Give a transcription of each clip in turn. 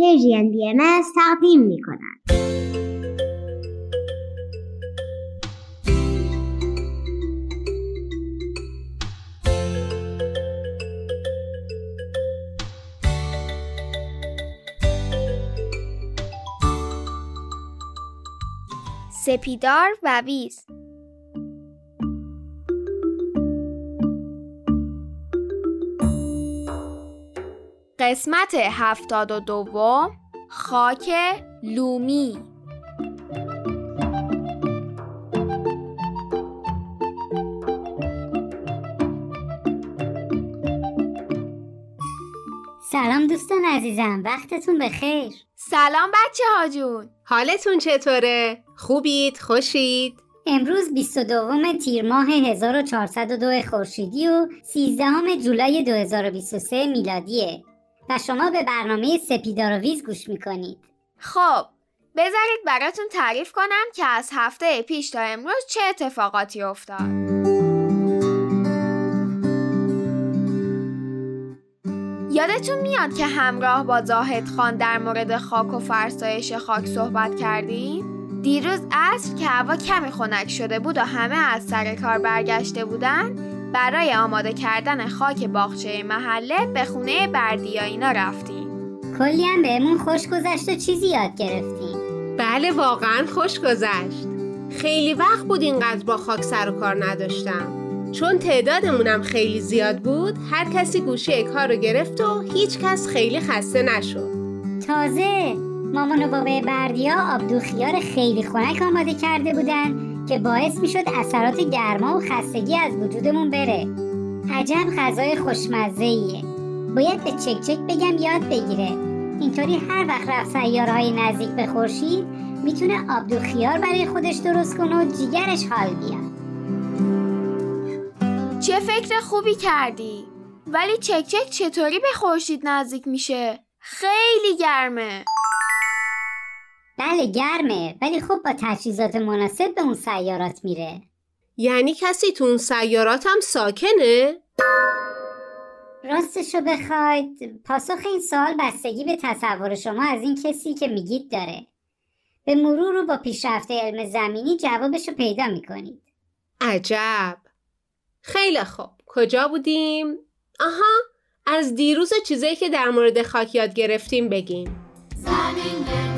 پرژین بی ام تقدیم می کند. سپیدار و ویز قسمت هفتاد و دوم خاک لومی سلام دوستان عزیزم وقتتون بخیر سلام بچه ها جون حالتون چطوره؟ خوبید؟ خوشید؟ امروز 22 تیر ماه 1402 خورشیدی و 13 جولای 2023 میلادیه و شما به برنامه سپیدارویز گوش می‌کنید خب بذارید براتون تعریف کنم که از هفته پیش تا امروز چه اتفاقاتی افتاد یادتون میاد که همراه با زاهد خان در مورد خاک و فرسایش خاک صحبت کردیم؟ دیروز عصر که هوا کمی خنک شده بود و همه از سر کار برگشته بودن برای آماده کردن خاک باغچه محله به خونه بردیایینا رفتیم. کلی هم بهمون خوش گذشت و چیزی یاد گرفتیم. بله واقعا خوش گذشت. خیلی وقت بود اینقدر با خاک سر و کار نداشتم. چون تعدادمونم خیلی زیاد بود هر کسی گوشه کار رو گرفت و هیچ کس خیلی خسته نشد. تازه مامان و بابای بردیا آبدو خیار خیلی خنک آماده کرده بودن. که باعث می‌شد اثرات گرما و خستگی از وجودمون بره. عجب غذای خوشمزه ایه باید به چک چک بگم یاد بگیره. اینطوری هر وقت رفت سیارهای نزدیک به خورشید می‌تونه آبدو خیار برای خودش درست کنه و جیگرش حال بیاد. چه فکر خوبی کردی. ولی چک چک چطوری به خورشید نزدیک میشه؟ خیلی گرمه. بله گرمه. ولی خب با تجهیزات مناسب به اون سیارات میره. یعنی کسی تو اون سیارات هم ساکنه؟ راستشو بخواید. پاسخ این سوال بستگی به تصور شما از این کسی که میگید داره. به مرور رو با پیشرفت علم زمینی جوابشو پیدا می‌کنید. عجب. خیلی خوب. کجا بودیم؟ آها از دیروز چیزایی که در مورد خاک یاد گرفتیم بگیم. زمین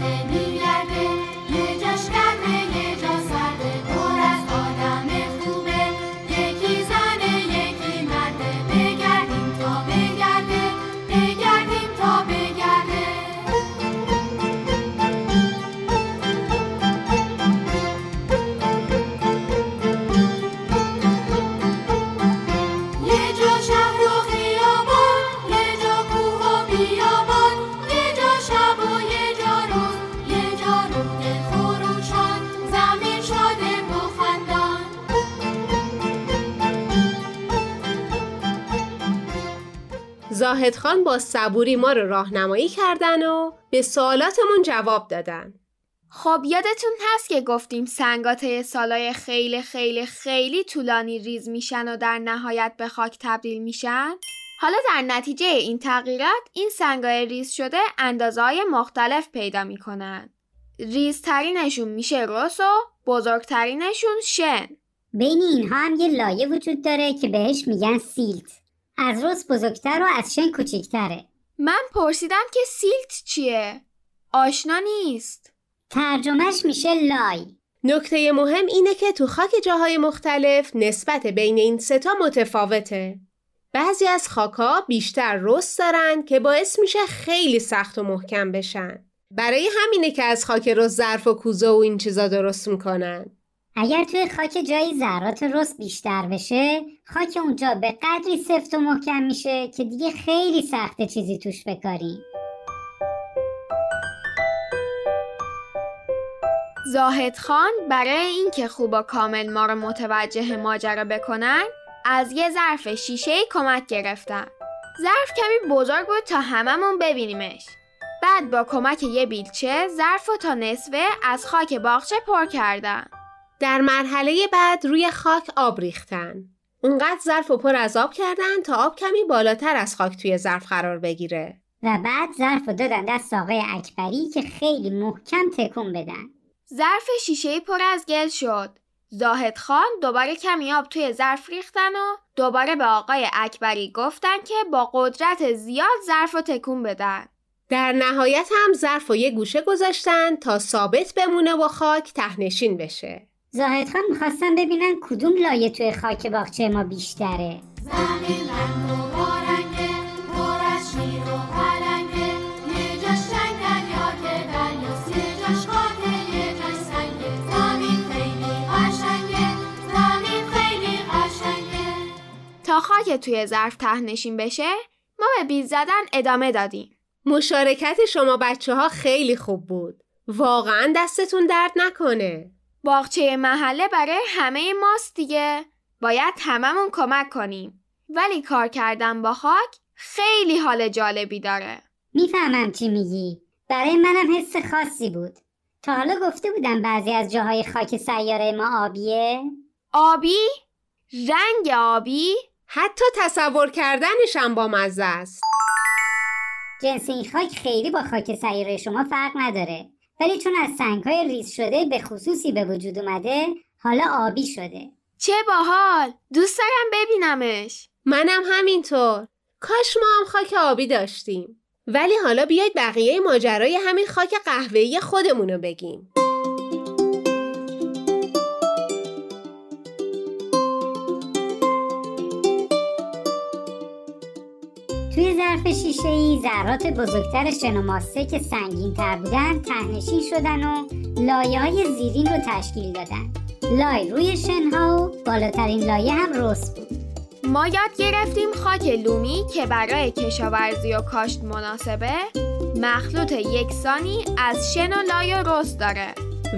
زاهد خان با صبوری ما رو راهنمایی کردن و به سوالاتمون جواب دادن خب یادتون هست که گفتیم سنگات سالای خیلی خیلی خیلی طولانی ریز میشن و در نهایت به خاک تبدیل میشن؟ حالا در نتیجه این تغییرات این سنگای ریز شده اندازه های مختلف پیدا می‌کنن. ریزترینشون میشه رس و بزرگترینشون شن. بین اینها هم یه لایه وجود داره که بهش میگن سیلت از رس بزرگتر و از شن کوچیکتره من پرسیدم که سیلت چیه؟ آشنا نیست. ترجمهش میشه لای. نکته مهم اینه که تو خاک جاهای مختلف نسبت بین این ستا متفاوته. بعضی از خاکا بیشتر رست دارن که باعث میشه خیلی سخت و محکم بشن. برای همینه که از خاک رست ظرف و کوزه و این چیزا درست می‌کنن. اگر توی خاک جایی ذرات رس بیشتر بشه خاک اونجا به قدری سفت و محکم میشه که دیگه خیلی سخته چیزی توش بکاریم زاهد خان برای اینکه خوب و کامل ما رو متوجه ماجرا بکنن از یه ظرف شیشه کمک گرفتن. ظرف کمی بزرگ بود تا هممون ببینیمش. بعد با کمک یه بیلچه ظرف رو تا نصفه از خاک باغچه پر کردن. در مرحله بعد روی خاک آب ریختن اونقدر ظرف و پر از آب کردن تا آب کمی بالاتر از خاک توی ظرف قرار بگیره و بعد ظرف رو دادن دست آقای اکبری که خیلی محکم تکون بدن ظرف شیشه پر از گل شد. زاهد خان دوباره کمی آب توی ظرف ریختن و دوباره به آقای اکبری گفتن که با قدرت زیاد ظرف رو تکون بدن. در نهایت هم ظرف و یه گوشه گذاشتن تا ثابت بمونه و خاک تهنشین بشه. زاهد خان می‌خواستن ببینن کدوم لایه توی خاک باغچه ما بیشتره زمین رنگ و رنگه پر از شیر و پلنگه یه جاش جنگ دریا که دریاست یه جاش خاکه یه جاش سنگه زمین خیلی قشنگه زمین خیلی قشنگه تا خاک توی ظرف تهنشین بشه ما به بیل زدن ادامه دادیم. مشارکت شما بچه ها خیلی خوب بود. واقعا دستتون درد نکنه. باغچه محله برای همه ماست دیگه. باید هممون کمک کنیم. ولی کار کردن با خاک خیلی حال جالبی داره. می‌فهمم چی میگی برای منم حس خاصی بود تا حالا گفته بودم بعضی از جاهای خاک سیاره ما آبیه آبی؟ رنگ آبی؟ حتی تصور کردنش هم با مزه است. جنس این خاک خیلی با خاک سیاره شما فرق نداره ولی چون از سنگهای ریز شده به خصوصی به وجود اومده حالا آبی شده چه باحال دوست دارم ببینمش منم همینطور. کاش ما هم خاک آبی داشتیم. ولی حالا بیاید بقیه ماجرای همین خاک قهوه‌ای خودمونو بگیم. توی ظرف شیشه ای ذرات بزرگتر شن و ماسه که سنگین تر بودن تهنشین شدن و لایه های زیرین رو تشکیل دادن. لای روی شنها و بالاترین لایه هم رس بود. ما یاد گرفتیم خاک لومی که برای کشاورزی و کاشت مناسبه مخلوط یکسانی از شن و لای و رس داره.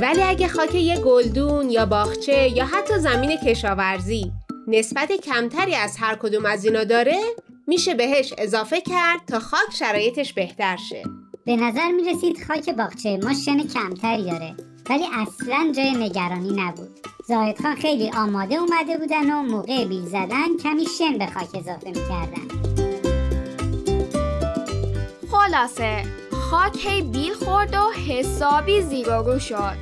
ولی اگه خاک یه گلدون یا باغچه یا حتی زمین کشاورزی نسبت کمتری از هر کدوم از اینا داره میشه بهش اضافه کرد تا خاک شرایطش بهتر شه. به نظر می رسید خاک باغچه ما شن کمتری داره ولی اصلا جای نگرانی نبود. زاهد خان خیلی آماده اومده بودن و موقع بیل زدن کمی شن به خاک اضافه می‌کردن. خلاصه خاک هی بیل خورد و حسابی زیر و رو شد.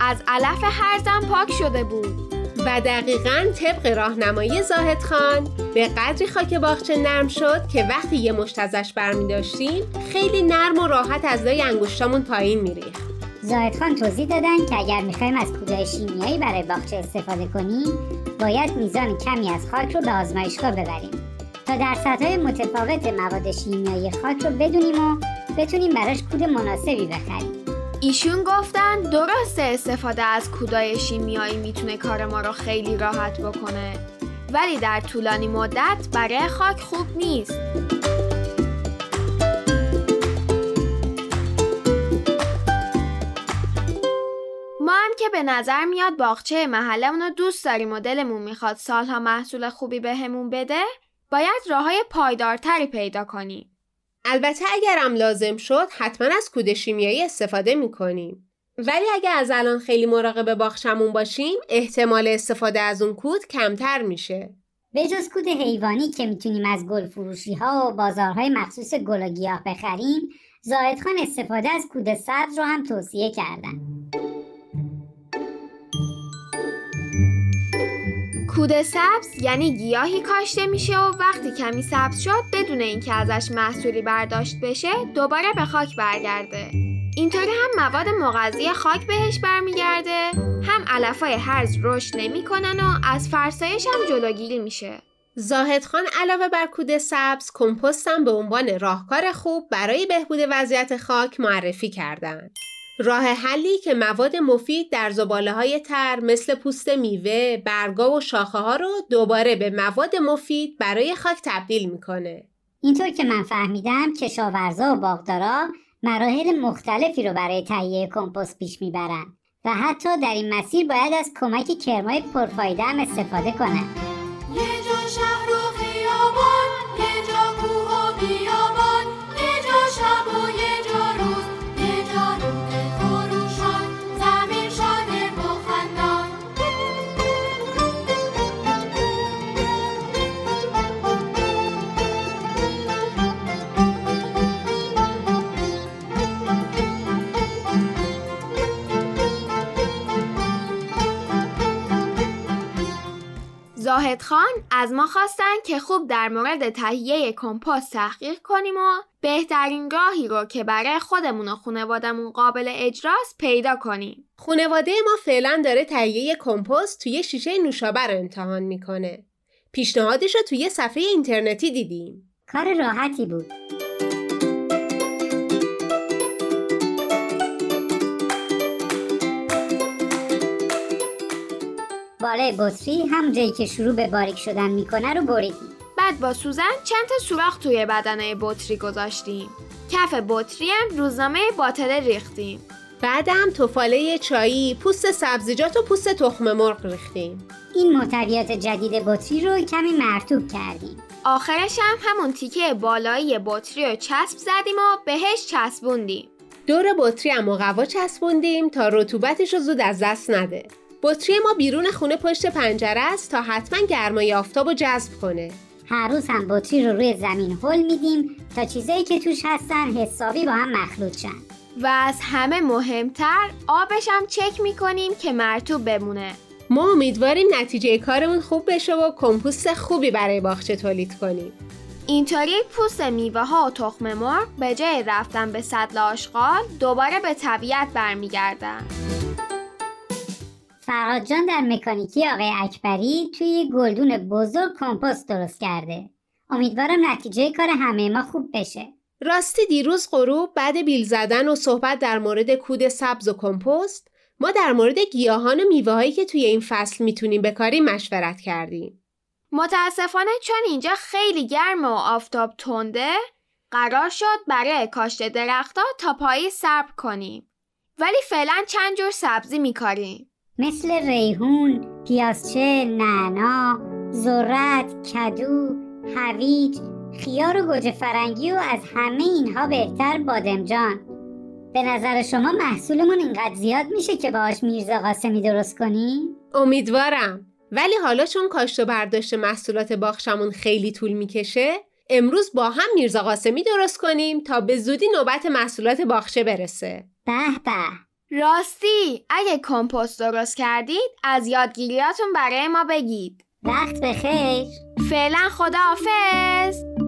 از علف هرزم پاک شده بود. و دقیقا طبق راهنمایی زاهد خان به قدری خاک باغچه نرم شد که وقتی یه مشت ازش برمی داشتیم خیلی نرم و راحت از لای انگشتامون پایین میریخت. زاهد خان توضیح دادن که اگر می‌خوایم از کودای شیمیایی برای باغچه استفاده کنیم باید میزان کمی از خاک رو به آزمایشگاه ببریم تا در سطح متفاوت مواد شیمیایی خاک رو بدونیم و بتونیم براش کود مناسبی بخریم ایشون گفتن درسته استفاده از کودای شیمیایی می‌تونه کار ما رو خیلی راحت بکنه ولی در طولانی مدت برای خاک خوب نیست. ما هم که به نظر میاد باغچه محلمون رو دوست داریم و دلمون می‌خواد سالها محصول خوبی بهمون بده باید راه های پایدارتری پیدا کنیم. البته اگرم لازم شد حتما از کود شیمیایی استفاده می‌کنیم. ولی اگه از الان خیلی مراقب باغچمون باشیم احتمال استفاده از اون کود کمتر میشه. به جز کود حیوانی که می‌تونیم از گل فروشی ها و بازارهای مخصوص گل و گیاه بخریم زاهد خان استفاده از کود سبز رو هم توصیه کردن کود سبز یعنی گیاهی کاشته میشه و وقتی کمی سبز شد بدون اینکه ازش محصولی برداشت بشه دوباره به خاک برگرده. اینطوری هم مواد مغذی خاک بهش برمیگرده. هم علفای هرز رشد نمی‌کنن و از فرسایش هم جلوگیری میشه. زاهد خان علاوه بر کود سبز کمپوست هم به عنوان راهکار خوب برای بهبود وضعیت خاک معرفی کردند. راه حلی که مواد مفید در زباله های تر مثل پوست میوه، برگا و شاخه ها رو دوباره به مواد مفید برای خاک تبدیل می‌کنه. اینطور که من فهمیدم کشاورزا و باغدارا مراحل مختلفی رو برای تهیه کمپوست پیش می‌برن و حتی در این مسیر باید از کمک کرمای پرفایده هم استفاده کنن واحد خان از ما خواستن که خوب در مورد تهیه کمپوست تحقیق کنیم و بهترین راهی رو که برای خودمون و خانوادمون قابل اجراست پیدا کنیم. خانواده ما فعلا داره تهیه کمپوست توی شیشه نوشابه رو امتحان می‌کنه. پیشنهادش رو توی صفحه اینترنتی دیدیم. کار راحتی بود بالای بطری هم جایی که شروع به باریک شدن می‌کنه رو بریدیم بعد با سوزن چند تا سوراخ توی بدنه بطری گذاشتیم. کف بطری هم روزنامه باطله ریختیم. بعدم توفاله چایی، پوست سبزیجات و پوست تخم مرغ ریختیم. این محتویات جدید بطری رو کمی مرتوب کردیم آخرش هم همون تیکه بالایی بطری رو چسب زدیم و بهش چسبوندیم. دور بطری هم مقوا چسبوندیم تا رطوبتش رو زود از دست نده. بطری ما بیرون خونه پشت پنجره است تا حتما گرمای آفتاب رو جذب کنه. هر روز هم بطری رو روی زمین هل میدیم تا چیزایی که توش هستن حسابی با هم مخلوط شن و از همه مهمتر آبش هم چک می‌کنیم که مرتوب بمونه. ما امیدواریم نتیجه کارمون خوب بشه و کمپوست خوبی برای باغچه تولید کنیم. اینطوری پوست میوه ها و تخم مرغ به جای رفتن به سطل آشغال دوباره به طبیعت برمیگردن. فرهاد جان در مکانیکی آقای اکبری توی گلدون بزرگ کمپوست درست کرده امیدوارم نتیجه کار همه ما خوب بشه راستی دیروز غروب بعد بیل زدن و صحبت در مورد کود سبز و کمپوست ما در مورد گیاهان و میوه هایی که توی این فصل می‌تونیم بکاریم مشورت کردیم. متاسفانه چون اینجا خیلی گرم و آفتاب تنده قرار شد برای کاشت درختها تا پایی صبر کنیم. ولی فعلا چند جور سبزی میکاریم. مثل ریحون، پیازچه، نعنا، ذرت، کدو، هویج، خیار و گوجه فرنگی و از همه اینها بهتر بادمجان به نظر شما محصولمون اینقدر زیاد میشه که باهاش میرزا قاسمی درست کنیم؟ امیدوارم. ولی حالا چون کاشت و برداشت محصولات باغچمون خیلی طول می‌کشه امروز با هم میرزا قاسمی درست کنیم تا به زودی نوبت محصولات باغچه برسه. به به راستی اگه کمپوست درست کردید از یادگیریاتون برای ما بگید. وقت بخیر فعلا خداحافظ.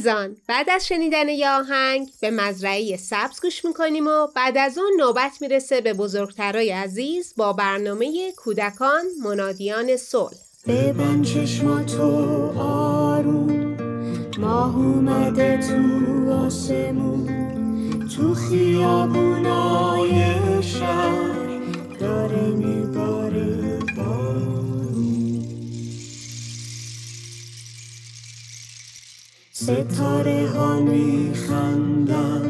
عزیزان بعد از شنیدن یه آهنگ به مزرعه سبز گوش می‌کنیم و بعد از اون نوبت می‌رسه به بزرگترای عزیز با برنامه کودکان منادیان صلح. ببند چشماتو آروم ماه اومده تو آسمون. تو خیابونای شهر داره میباره. ستاره ها میخندن.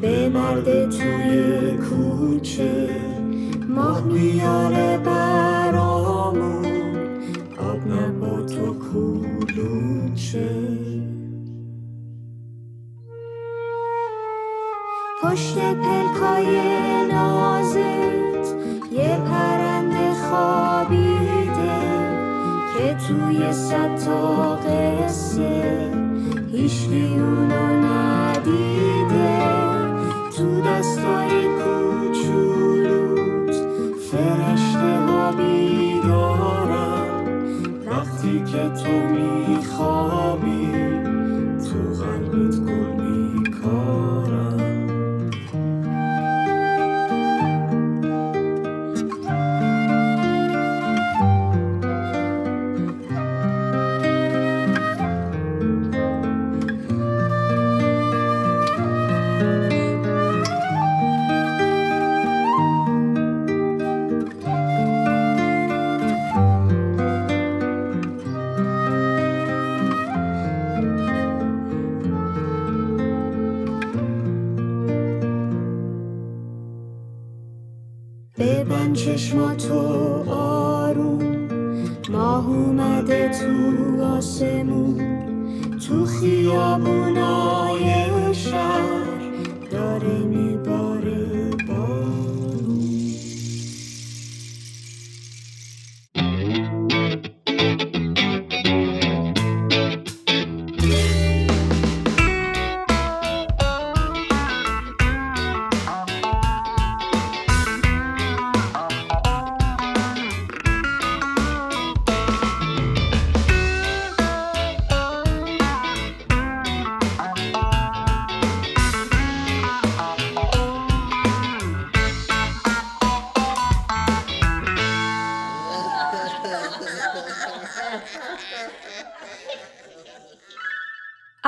به مرد توی کوچه ماه میاره برامون. آب نبات و کلوچه. پشت پلکای نازت یه پرنده خوابیده که توی صد تا قصه هیچکی اونو ندیده. تو دستای کوچولوت فرشته ها بیدارن. وقتی که تو میخوابی تو قلبت گل میکارن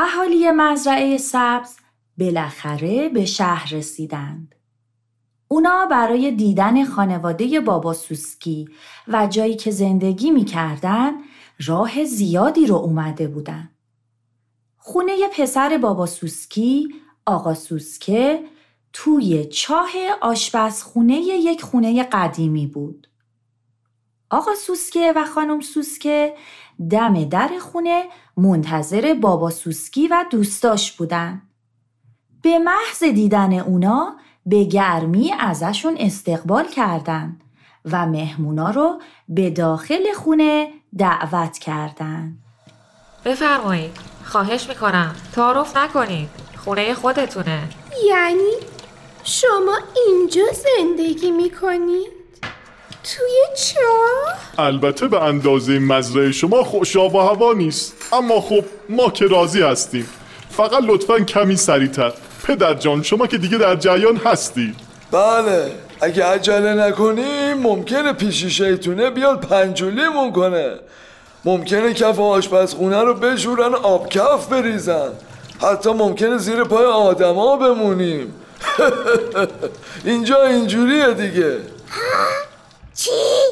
اهالی مزرعه سبز بالاخره به شهر رسیدند. اونا برای دیدن خانواده بابا سوسکی و جایی که زندگی می‌کردن راه زیادی رو اومده بودن. خونه پسر بابا سوسکی، آقا سوسکه، توی چاه آشپزخونه یک خونه قدیمی بود. آقا سوسکه و خانم سوسکه دم در خونه منتظر بابا سوسکی و دوستاش بودن. به محض دیدن اونا به گرمی ازشون استقبال کردند و مهمونا رو به داخل خونه دعوت کردند. بفرمایید خواهش می‌کنم تعارف نکنید خونه خودتونه یعنی شما اینجا زندگی می‌کنید؟ توی چاه؟ البته به اندازه مزرعه شما خوش آب و هوا نیست. اما خب ما که راضی هستیم. فقط لطفا کمی سریعتر. پدر جان شما که دیگه در جریان هستی. بله. اگه عجله نکنیم ممکنه پیشی شیطونه بیاد پنجولیمون کنه. ممکنه کف آشپزخونه رو بشورن آب کف بریزن. حتی ممکنه زیر پای آدما بمونیم. اینجا اینجوریه دیگه؟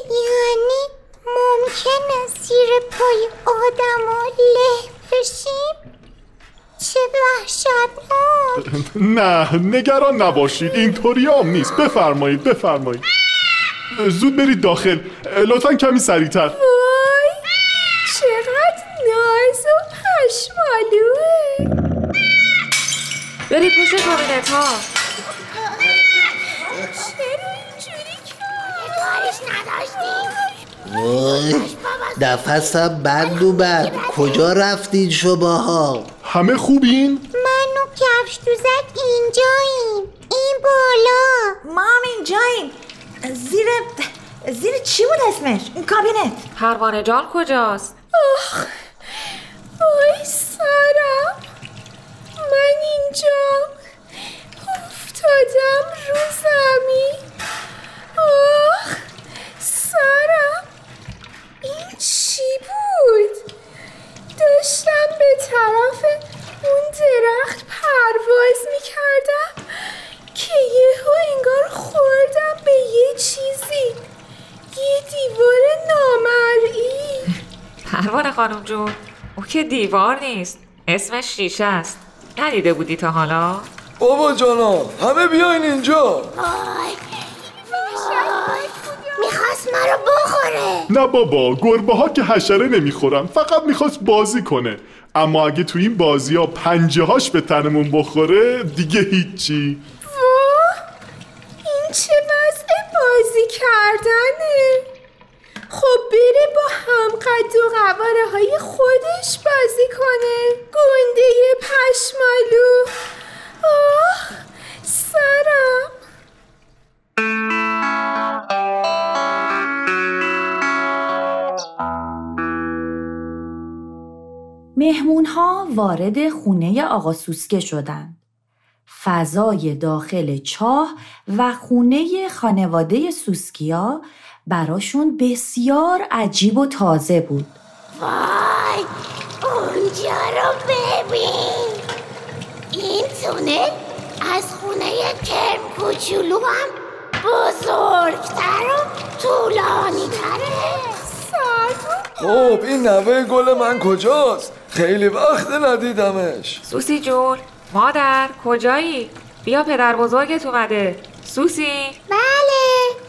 یعنی ممکنه زیر پای آدم له بشیم؟ چه وحشتناک نه نگران نباشید اینطوری هم نیست. بفرمایید بفرمایید. زود برید داخل. لطفا کمی سریعتر. وای چقدر ناز و پشمالوه. برید پشت کابینت ها وای نفسم بند اومد کجا رفتین شماها؟ همه خوبین؟ من و کفش دوزک اینجاییم. این بالا. ما هم اینجاییم. زیر زیر چی بود اسمش؟ این کابینت. پروانه جان کجاست؟ وای سرم. من اینجا افتادم رو زمین. آخ سرم این چی بود؟ داشتم به طرف اون درخت پرواز می‌کردم که یهو انگار خوردم به یه چیزی. یه دیوار نامرئی. پروانه خانم جون او که دیوار نیست اسمش شیشه است. ندیده بودی تا حالا؟ بابا جانا همه بیاین اینجا ما رو بخوره نه بابا گربه ها که حشره نمی‌خورن فقط می‌خواست بازی کنه. اما اگه تو این بازی ها پنجه هاش به تنمون بخوره دیگه هیچی. واه این چه وضع بازی کردنه. خب بره با هم قد و قواره های خودش بازی کنه. گنده پشمالو. آه سرم. مهمون ها وارد خونه آقا سوسکه شدند. فضای داخل چاه و خونه خانواده سوسکیا براشون بسیار عجیب و تازه بود. وای اونجا رو ببین این تونل از خونه کرم کوچولو هم بزرگتر و طولانی تره خب این نوه گل من کجاست؟ خیلی وقت ندیدمش. سوسی جون مادر کجایی؟ بیا پدر بزرگت اومده. سوسی؟ بله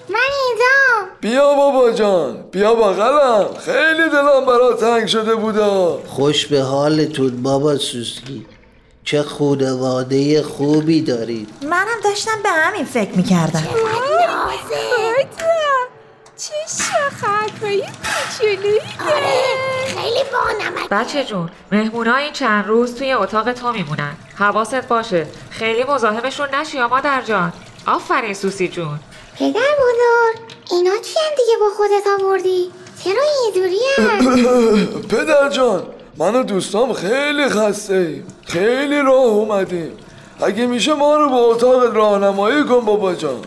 من اینجا بیا بابا جان بیا بغلم. خیلی دلم برات تنگ شده بودا. خوش به حالتون بابا سوسکی چه خونواده خوبی دارید. منم داشتم به همین فکر می‌کردم. چه شاخکهای کوچولویی آره خیلی بانمک بچه جون مهمونا این چند روز توی اتاق تو میمونن. حواست باشه. خیلی مزاحمشون نشی یا مادر جان. آفرین سوسی جون. پدر بزرگ اینا چی هم دیگه با خودت آوردی؟ چرا اینجوری پدر جان من و دوستام خیلی خسته ایم. خیلی راه اومدیم. اگه میشه ما رو به اتاق راهنمایی کن بابا جان.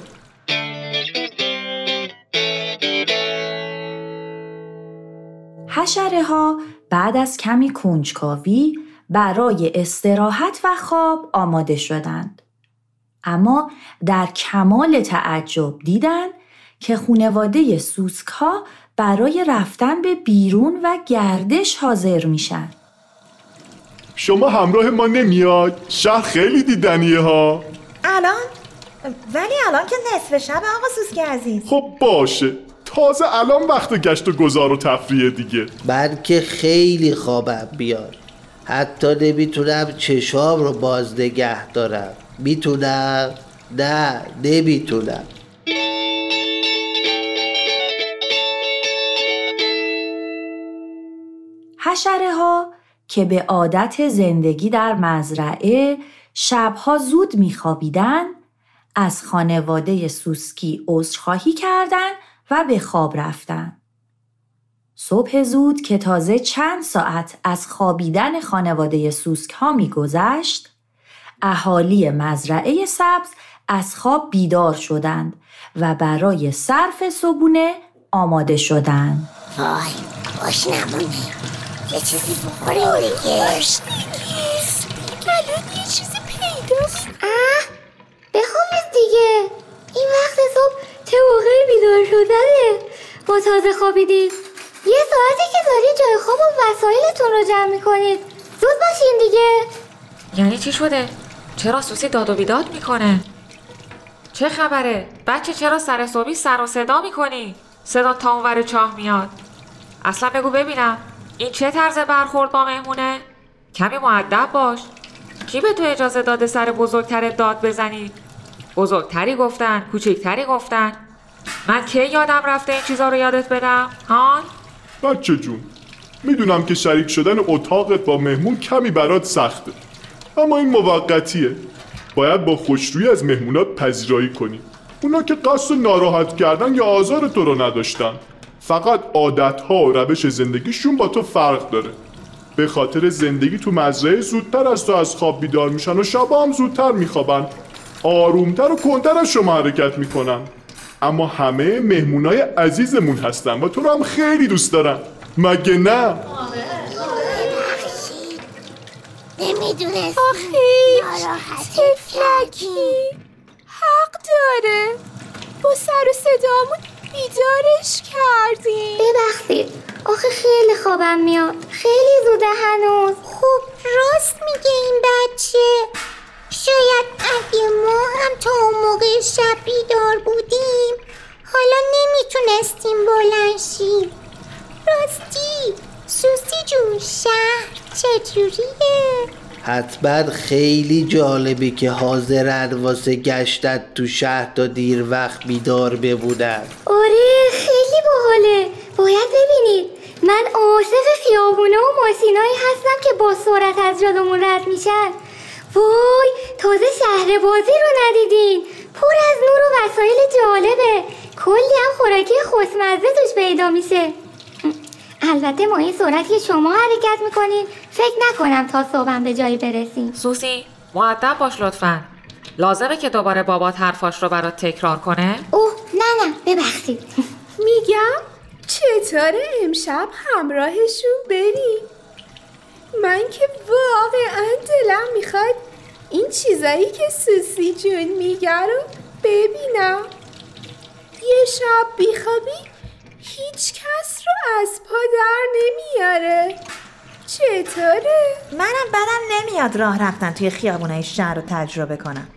حشره ها بعد از کمی کنجکاوی برای استراحت و خواب آماده شدند. اما در کمال تعجب دیدند که خونواده سوسک ها برای رفتن به بیرون و گردش حاضر میشن. شما همراه ما نمیاد؟ شهر خیلی دیدنیه ها. الان؟ ولی الان که نصف شب آقا سوسکی عزیز. خب باشه. تازه الان وقت گشت و گذار و تفریح دیگه. بلکه خیلی خوابم بیار. حتی نمی‌تونم چشام رو باز نگه دارم. می‌تونم؟ نه نمی‌تونم. حشره ها که به عادت زندگی در مزرعه شبها زود میخوابیدن از خانواده سوسکی عذرخواهی کردند و به خواب رفتن. صبح زود که تازه چند ساعت از خوابیدن خانواده سوسک ها میگذشت اهالی مزرعه سبز از خواب بیدار شدند و برای صرف صبونه آماده شدند. وای باش نمونه یه چیزی بخوریم دیگه الان یه چیزی پیدا اه بخوابید دیگه این وقت صبح چه موقعی بیدار شدنه با تازه خوابیدید یه ساعتی که دارید جای خواب و وسایلتون رو جمع می‌کنید زود باشین دیگه یعنی چی شده؟ چرا سوسی داد و بیداد می‌کنه؟ چه خبره؟ بچه چرا سر صبحی سر و صدا می‌کنی؟ صدا تا اونور چاه میاد اصلا بگو ببینم این چه طرز برخورد با مهمونه؟ کمی معدب باش کی به تو اجازه داده سر بزرگترت داد بزنی؟ بزرگتری گفتن کوچکتری گفتن. من کی یادم رفته این چیزا رو یادت بدم؟ هان؟ بچه جون می‌دونم که شریک شدن اتاقت با مهمون کمی برات سخته. اما این موقتیه. باید با خوشرویی از مهمونات پذیرایی کنی. اونا که قصد ناراحت کردن یا آزار تو رو نداشتن. فقط عادتها و روش زندگیشون با تو فرق داره. به خاطر زندگی تو مزرعه زودتر از تو از خواب بیدار میشن و شبا هم زودتر میخوابن. آرومتر و کنتر از شما حرکت می‌کنن اما همه مهمونای عزیزمون هستن و تو رو هم خیلی دوست دارن مگه نه؟ نمی‌دونست آخه تفلکی. حق داره. با سر و صدامون بیدارش کردیم. ببخشید. آخه خیلی خوابم میاد. خیلی زوده هنوز. خب راست میگه این بچه. شاید اگه ما هم تا اون موقع شب بیدار بودیم حالا نمی‌تونستیم بلند شیم. راستی سوسی جون شهر چجوریه؟ حتما خیلی جالبه که حاضرن واسه گشتن تو شهر تا دیر وقت بیدار بمونن. آره خیلی باحاله. باید ببینید. من عاشق خیابونه و ماشینایی هستم که با سرعت از جلومون رد میشن. وای تازه شهر بازی رو ندیدین. پر از نور و وسایل جالبه. کلی هم خوراکی خوشمزه توش پیدا میشه. البته ما این سرعت که شما حرکت می‌کنین فکر نکنم تا صبحم به جایی برسیم. سوسی معدب باش لطفا. لازمه که دوباره بابات حرفاش رو برات تکرار کنه؟ اوه نه نه ببخشید. میگم چطوره امشب همراهشون بریم من که واقعا دلم می‌خواد این چیزایی که سوسی جون میگه رو ببینم. یه شب بیخوابی هیچ کس رو از پا در نمیاره. چطوره؟ منم بدم نمیاد راه رفتن توی خیابونای شهر رو تجربه کنم.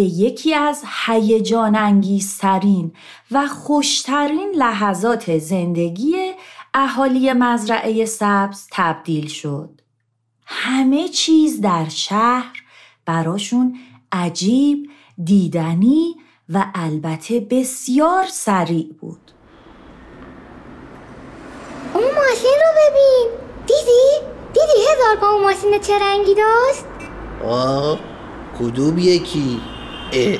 به یکی از هیجان انگیزترین و خوشترین لحظات زندگی اهالی مزرعه سبز تبدیل شد. همه چیز در شهر براشون عجیب، دیدنی و البته بسیار سریع بود. اون ماشین رو ببین دیدی؟ دیدی هزار پا اون ماشین چه رنگی داشت آه کدوم یکی اه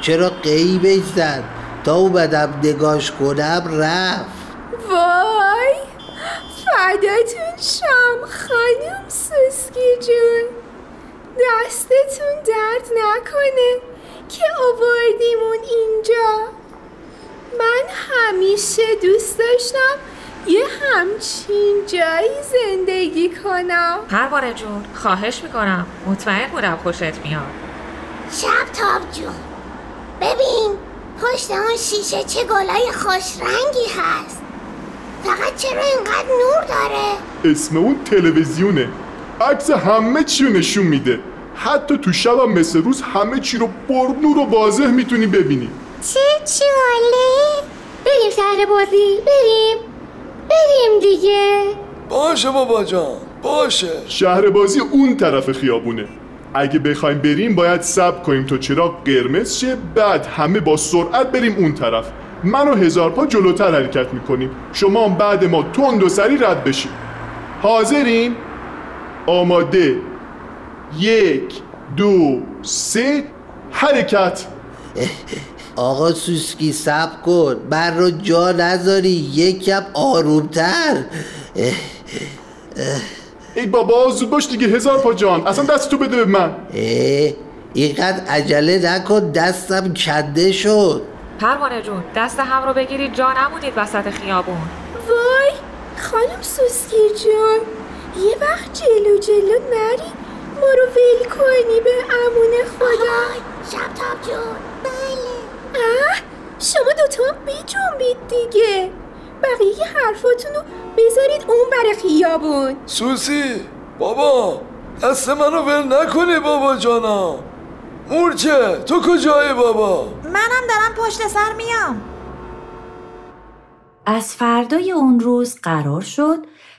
چرا قیبش زد تا اومدم نگاش کنم رفت. وای فداتون شم خانم سوسکی جون. دستتون درد نکنه که آوردیمون اینجا. من همیشه دوست داشتم یه همچین جایی زندگی کنم. پروانه جون خواهش می‌کنم. مطمئن بودم خوشت میاد. شب تاب جون. ببین پشت اون شیشه چه گلای خوش رنگی هست. فقط چرا اینقدر نور داره؟ اسم اون تلویزیونه. عکس همه چی رو نشون میده. حتی تو شب هم مثل روز همه چی رو پرنور و واضح می‌تونی ببینی. چه جاله بریم شهر بازی بریم. بریم دیگه. باشه بابا جان باشه. شهر بازی اون طرف خیابونه. اگه بخوایم بریم باید صبر کنیم تا چراغ قرمز شه بعد همه با سرعت بریم اون طرف. من و هزار پا جلوتر حرکت می‌کنیم. شما بعد ما تند و سری رد بشیم حاضرین؟ آماده. یک دو سه. حرکت. آقا سوسکی سب کن. من رو جا نذاری. یکم آرومتر. اه، ای بابا زود باش دیگه. هزار پا جان. اصلا دست تو بده به من. اه، اینقدر عجله نکن. دستم کنده شد. پروانه جون دست هم رو بگیرید جا نمونید وسط خیابون. وای خانم سوسکی جون یه وقت جلو جلو نری. ما رو ول کنی به امون خدا. شب تاب جون. بله. اه شما دوتا هم بیجنبید دیگه. بقیه حرفاتون رو بذارید اون بر خیابون. سوسی بابا دست منو ول نکنی بابا جانا. مورچه تو کجایی بابا؟ منم دارم پشت سر میام. از فردای اون روز قرار شد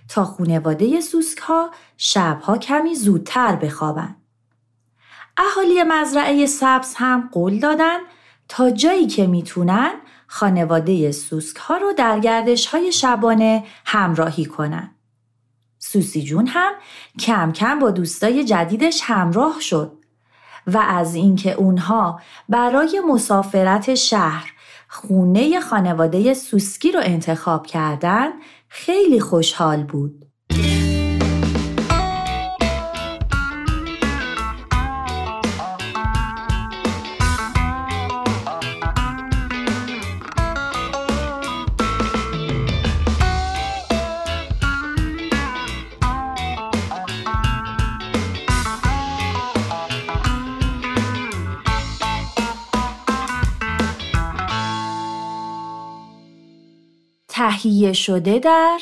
تا خونواده سوسک ها شبها کمی زودتر بخوابن. اهالی مزرعه سبز هم قول دادن تا جایی که می‌تونن خانواده سوسک ها رو در گردش های شبانه همراهی کنن. سوسی جون هم کم کم با دوستای جدیدش همراه شد و از اینکه اونها برای مسافرت شهر خونه خانواده سوسکی رو انتخاب کردن خیلی خوشحال بود. تهیه شده در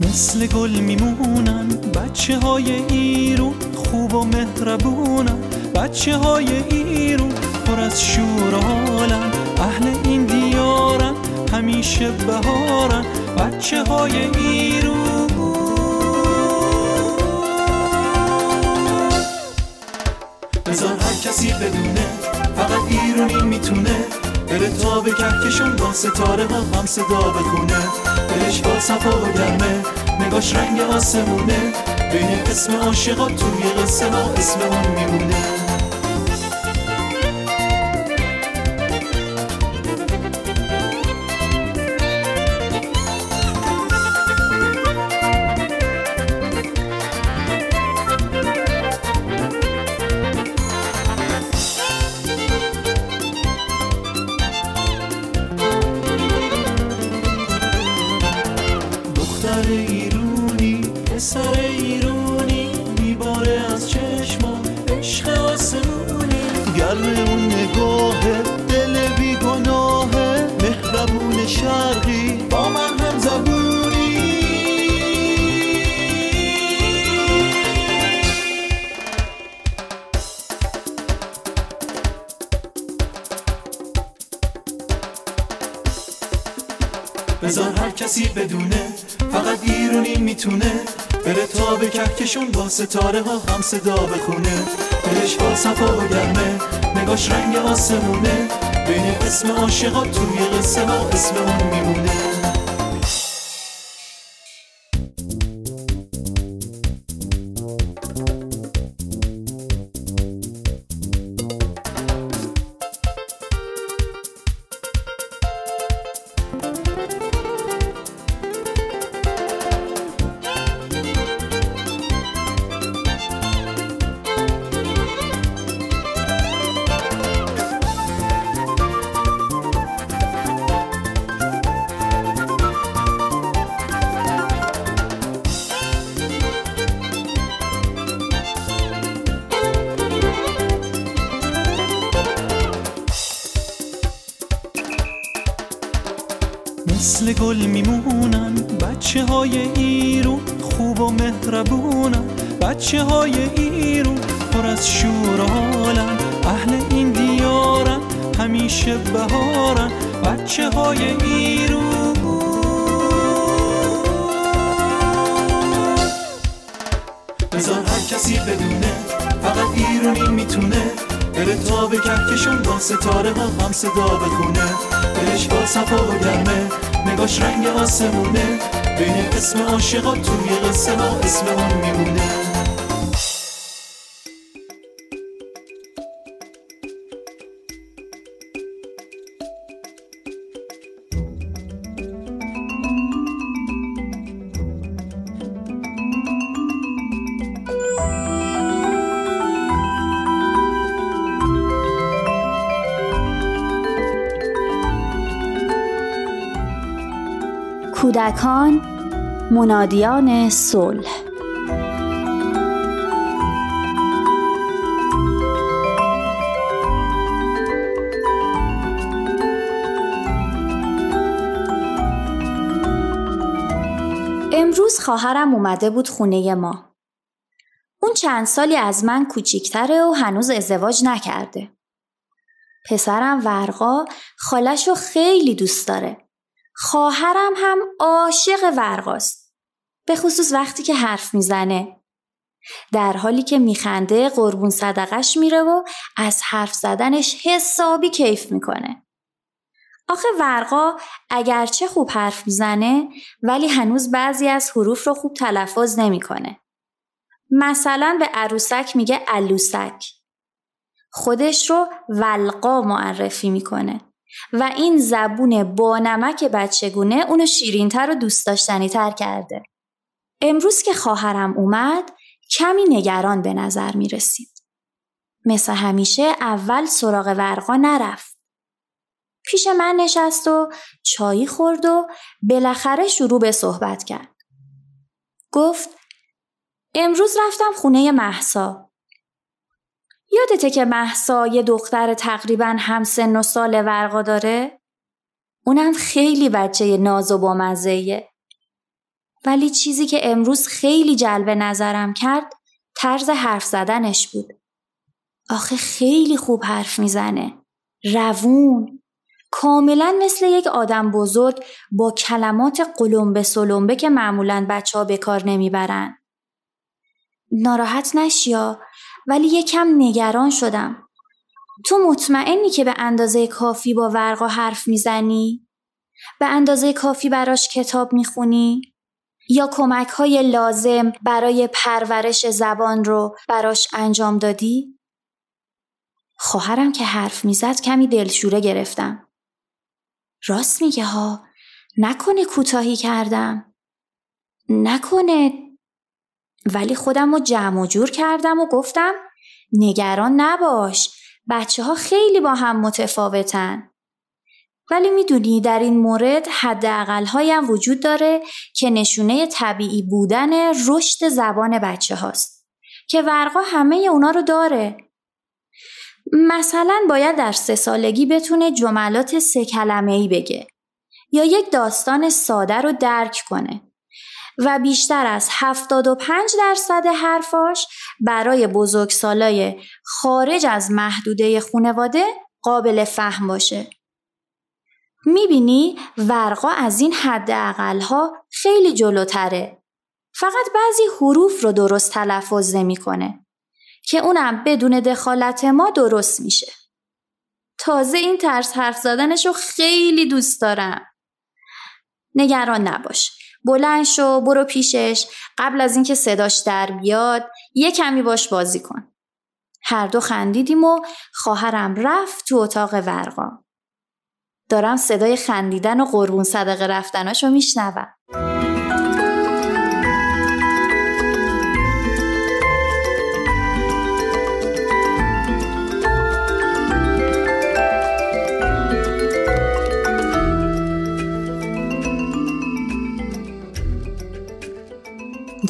مثل گل میمونن. بچه های ایرون خوب و مهربونن. بچه های ایرون پر از شور و حالن. اهل این دیارن همیشه بهارن. بچه های ایرون. بذار هر کسی بدونه فقط ایرونی می‌تونه. بره تا به کهکشون با ستاره ها هم صدا بخونه. دلش با صفا و گرمه. نگاش رنگ آسمونه. بین اسم عاشقا توی قصه ها اسم اون میمونه. بذار هر کسی بدونه. فقط ایرونی می‌تونه. بره تا به کهکشون با ستاره ها هم صدا بخونه. دلش با صفا و گرمه. نگاش رنگ آسمونه. بین اسم عاشقا توی قصه ها اسم اون میمونه. بچه های ایرون پر از شور حالن اهل این دیارن همیشه بهارن. بچه های ایرون. بذار هر کسی بدونه فقط ایرونی می‌تونه. بره تا به کهکشون با ستاره ها هم صدا بخونه. دلش با صفا و گرمه نگاش رنگ آسمونه. بین اسم عاشقا توی قصه ها اسم اون میمونه. کودکان منادیان صلح امروز خواهرم اومده بود خونه ما. اون چند سالی از من کوچیکتره و هنوز ازدواج نکرده. پسرم ورقا خالش رو خیلی دوست داره. خواهرم هم عاشق ورقاست. به خصوص وقتی که حرف می‌زنه. در حالی که میخنده قربون صدقش میره و از حرف زدنش حسابی کیف می‌کنه. آخه ورقا اگرچه خوب حرف می‌زنه ولی هنوز بعضی از حروف رو خوب تلفظ نمی‌کنه. مثلا به عروسک میگه علوسک. خودش رو ولقا معرفی می‌کنه و این زبون با نمک بچگونه اونو شیرینتر و دوست داشتنی تر کرده. امروز که خواهرم اومد کمی نگران به نظر می رسید. مثل همیشه اول سراغ ورقا نرفت. پیش من نشست و چایی خورد و بالاخره شروع به صحبت کرد. گفت امروز رفتم خونه محسا. یادته که محسا یه دختر تقریبا هم سن و سال ورقا داره؟ اونم خیلی بچه ناز و بامزهیه. ولی چیزی که امروز خیلی جلب نظرم کرد طرز حرف زدنش بود. آخه خیلی خوب حرف می‌زنه. روون. کاملا مثل یک آدم بزرگ با کلمات قلمبه سلمبه که معمولا بچه ها به کار نمی‌برن. ناراحت نشیا ولی یکم نگران شدم. تو مطمئنی که به اندازه کافی با ورقا حرف می‌زنی؟ به اندازه کافی براش کتاب می‌خونی؟ یا کمک های لازم برای پرورش زبان رو براش انجام دادی؟ خواهرم که حرف می‌زد کمی دلشوره گرفتم. راست میگه ها نکنه کوتاهی کردم. نکنه ولی خودم رو جمع و جور کردم و گفتم نگران نباش بچه ها خیلی با هم متفاوتن. ولی می‌دونی در این مورد حداقل هایم وجود داره که نشونه طبیعی بودن رشد زبان بچه هاست که ورقا همه اونا رو داره. مثلا باید در سه سالگی بتونه جملات سه کلمه ای بگه یا یک داستان ساده رو درک کنه و بیشتر از 75 درصد حرفاش برای بزرگسالای خارج از محدوده خانواده قابل فهم باشه. می‌بینی ورقا از این حد ها خیلی جلوتره. فقط بعضی حروف رو درست تلفظ نمی‌کنه که اونم بدون دخالت ما درست میشه. تازه این طرز حرف زدنش رو خیلی دوست دارم. نگران نباش. بلند شو برو پیشش قبل از اینکه صداش در بیاد یه کمی باش بازی کن. هر دو خندیدیم و خواهرم رفت تو اتاق ورقا. دارم صدای خندیدن و قربون صدقه رفتناشو میشنوم.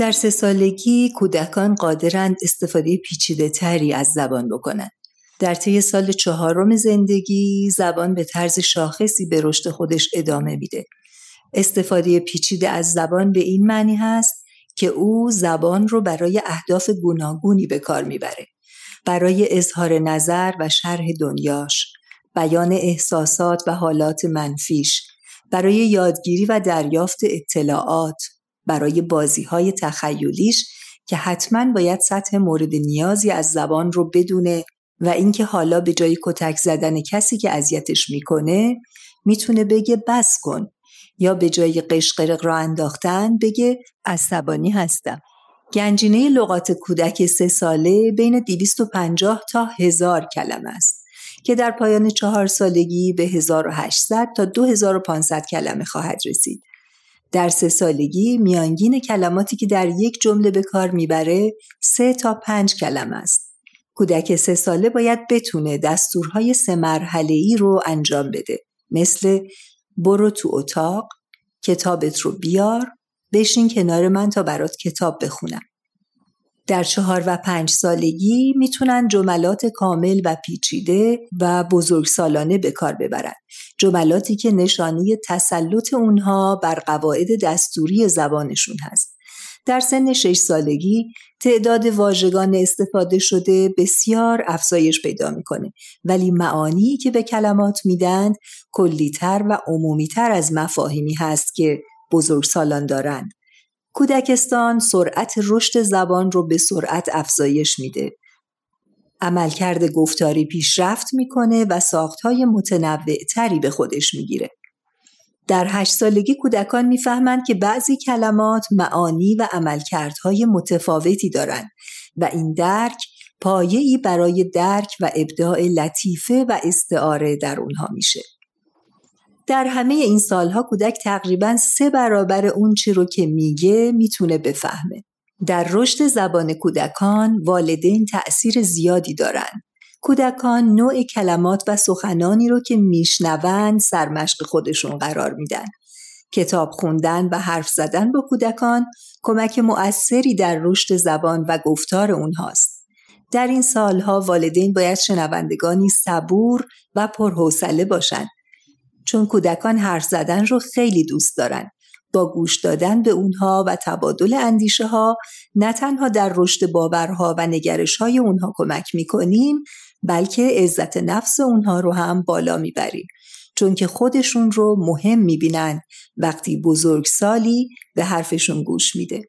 در سه سالگی کودکان قادرند استفاده پیچیده تری از زبان بکنند. در طی سال چهارم زندگی زبان به طرز شاخصی به رشد خودش ادامه میده. استفاده پیچیده از زبان به این معنی هست که او زبان رو برای اهداف گوناگونی به کار می‌بره. برای اظهار نظر و شرح دنیاش، بیان احساسات و حالات منفیش، برای یادگیری و دریافت اطلاعات، برای بازی های تخیلیش که حتما باید سطح مورد نیازی از زبان رو بدونه و اینکه حالا به جای کتک زدن کسی که اذیتش می‌کنه می‌تونه بگه بس کن یا به جای قشقرق را انداختن بگه عصبانی هستم گنجینه لغات کودک سه ساله بین 250 تا هزار کلمه است که در پایان چهار سالگی به 1800 تا 2500 کلمه خواهد رسید. در سه سالگی میانگین کلماتی که در یک جمله به کار می‌بره سه تا پنج کلمه است. کودک سه ساله باید بتونه دستورهای سه مرحله ای رو انجام بده. مثل برو تو اتاق، کتابت رو بیار، بشین کنار من تا برات کتاب بخونم. در چهار و پنج سالگی می‌تونن جملات کامل و پیچیده و بزرگسالانه به کار ببرن. جملاتی که نشانی تسلط اونها بر قواعد دستوری زبانشون هست. در سن شش سالگی تعداد واژگان استفاده شده بسیار افزایش پیدا می‌کنه ولی معانی که به کلمات میدند کلیتر و عمومیتر از مفاهیمی هست که بزرگسالان دارند. کودکستان سرعت رشد زبان رو به سرعت افزایش میده. عملکرد گفتاری پیشرفت می‌کنه و ساختهای متنوع تری به خودش می‌گیره. در هشت سالگی کودکان می‌فهمند که بعضی کلمات معانی و عملکردهای متفاوتی دارند و این درک پایه‌ای برای درک و ابداع لطیفه و استعاره در اونها میشه. در همه این سالها کودک تقریبا سه برابر اون چی رو که میگه می‌تونه بفهمه. در رشد زبان کودکان والدین تأثیر زیادی دارند. کودکان نوع کلمات و سخنانی رو که میشنوند سرمشق خودشون قرار میدن. کتاب خوندن و حرف زدن با کودکان کمک مؤثری در رشد زبان و گفتار اونهاست. در این سالها والدین باید شنوندگانی صبور و پرحوصله باشند چون کودکان حرف زدن رو خیلی دوست دارن. با گوش دادن به اونها و تبادل اندیشه ها نه تنها در رشد باورها و نگرش های اونها کمک می‌کنیم بلکه عزت نفس اونها رو هم بالا می‌بریم چون که خودشون رو مهم می‌بینن وقتی بزرگسالی به حرفشون گوش میده.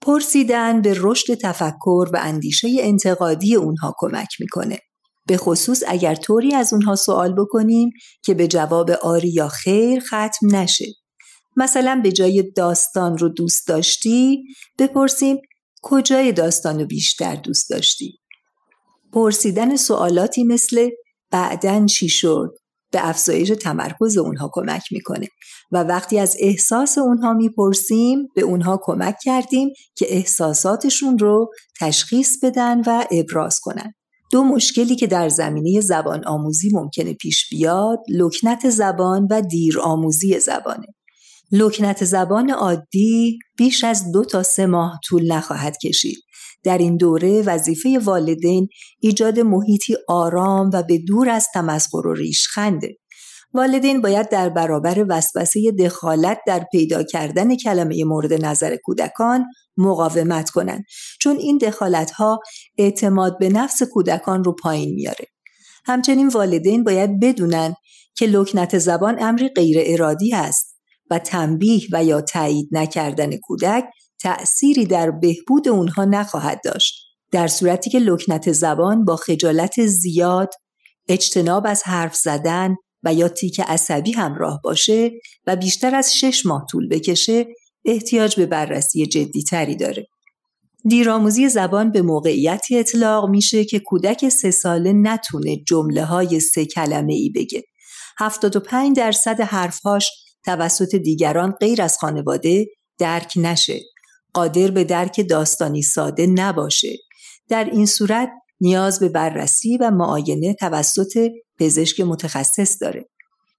پرسیدن به رشد تفکر و اندیشه انتقادی اونها کمک می‌کنه. به خصوص اگر طوری از اونها سوال بکنیم که به جواب آری یا خیر ختم نشه. مثلا به جای داستان رو دوست داشتی بپرسیم کجای داستان رو بیشتر دوست داشتی؟ پرسیدن سوالاتی مثل بعدن چی شد؟ به افزایش تمرکز اونها کمک می‌کنه و وقتی از احساس اونها می‌پرسیم به اونها کمک کردیم که احساساتشون رو تشخیص بدن و ابراز کنن. دو مشکلی که در زمینه زبان آموزی ممکنه پیش بیاد لکنت زبان و دیر آموزی زبانه. لکنت زبان عادی بیش از دو تا سه ماه طول نخواهد کشید. در این دوره وظیفه والدین ایجاد محیطی آرام و به دور از تمسخر و ریشخنده. والدین باید در برابر وسوسه دخالت در پیدا کردن کلمه مورد نظر کودکان مقاومت کنند چون این دخالت ها اعتماد به نفس کودکان رو پایین میاره. همچنین والدین باید بدونن که لکنت زبان امری غیر ارادی است و تنبیه و یا تایید نکردن کودک تأثیری در بهبود اونها نخواهد داشت. در صورتی که لکنت زبان با خجالت زیاد، اجتناب از حرف زدن و یا تیک عصبی همراه باشه و بیشتر از شش ماه طول بکشه احتیاج به بررسی جدیتری داره. دیرآموزی زبان به موقعیتی اطلاق میشه که کودک سه ساله نتونه جمله های سه کلمه ای بگه. 75 درصد حرفهاش توسط دیگران غیر از خانواده درک نشه. قادر به درک داستانی ساده نباشه. در این صورت نیاز به بررسی و معاینه توسط پزشک متخصص داره.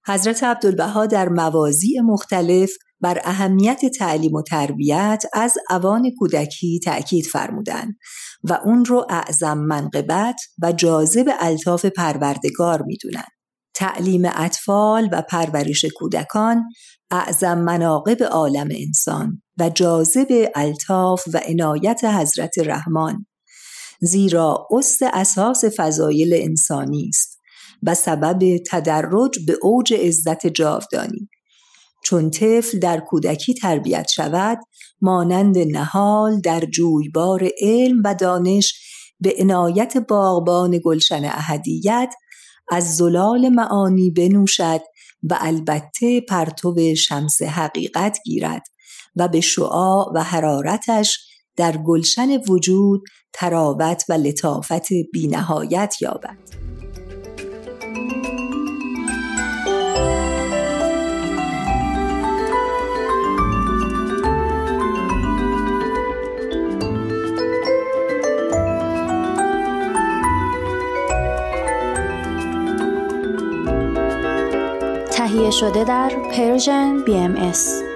حضرت عبدالبها در موازی مختلف بر اهمیت تعلیم و تربیت از اوان کودکی تأکید فرمودند و اون رو اعظم منقبت و جاذب الطاف پروردگار می‌دونن. تعلیم اطفال و پرورش کودکان اعظم مناقب عالم انسان و جاذب الطاف و عنایت حضرت رحمان زیرا اصل اساس فضایل انسانی است و سبب تدرج به اوج عزت جاودانی. چون طفل در کودکی تربیت شود مانند نهال در جویبار علم و دانش به عنایت باغبان گلشن اهدیت از زلال معانی بنوشد و البته پرتو شمس حقیقت گیرد و به شعاع و حرارتش در گلشن وجود تراوت و لطافت بینهایت یابد. تهیه شده در پرژن BMS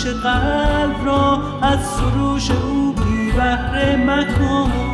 گوش قلب را از سروش او بی بحر مکن.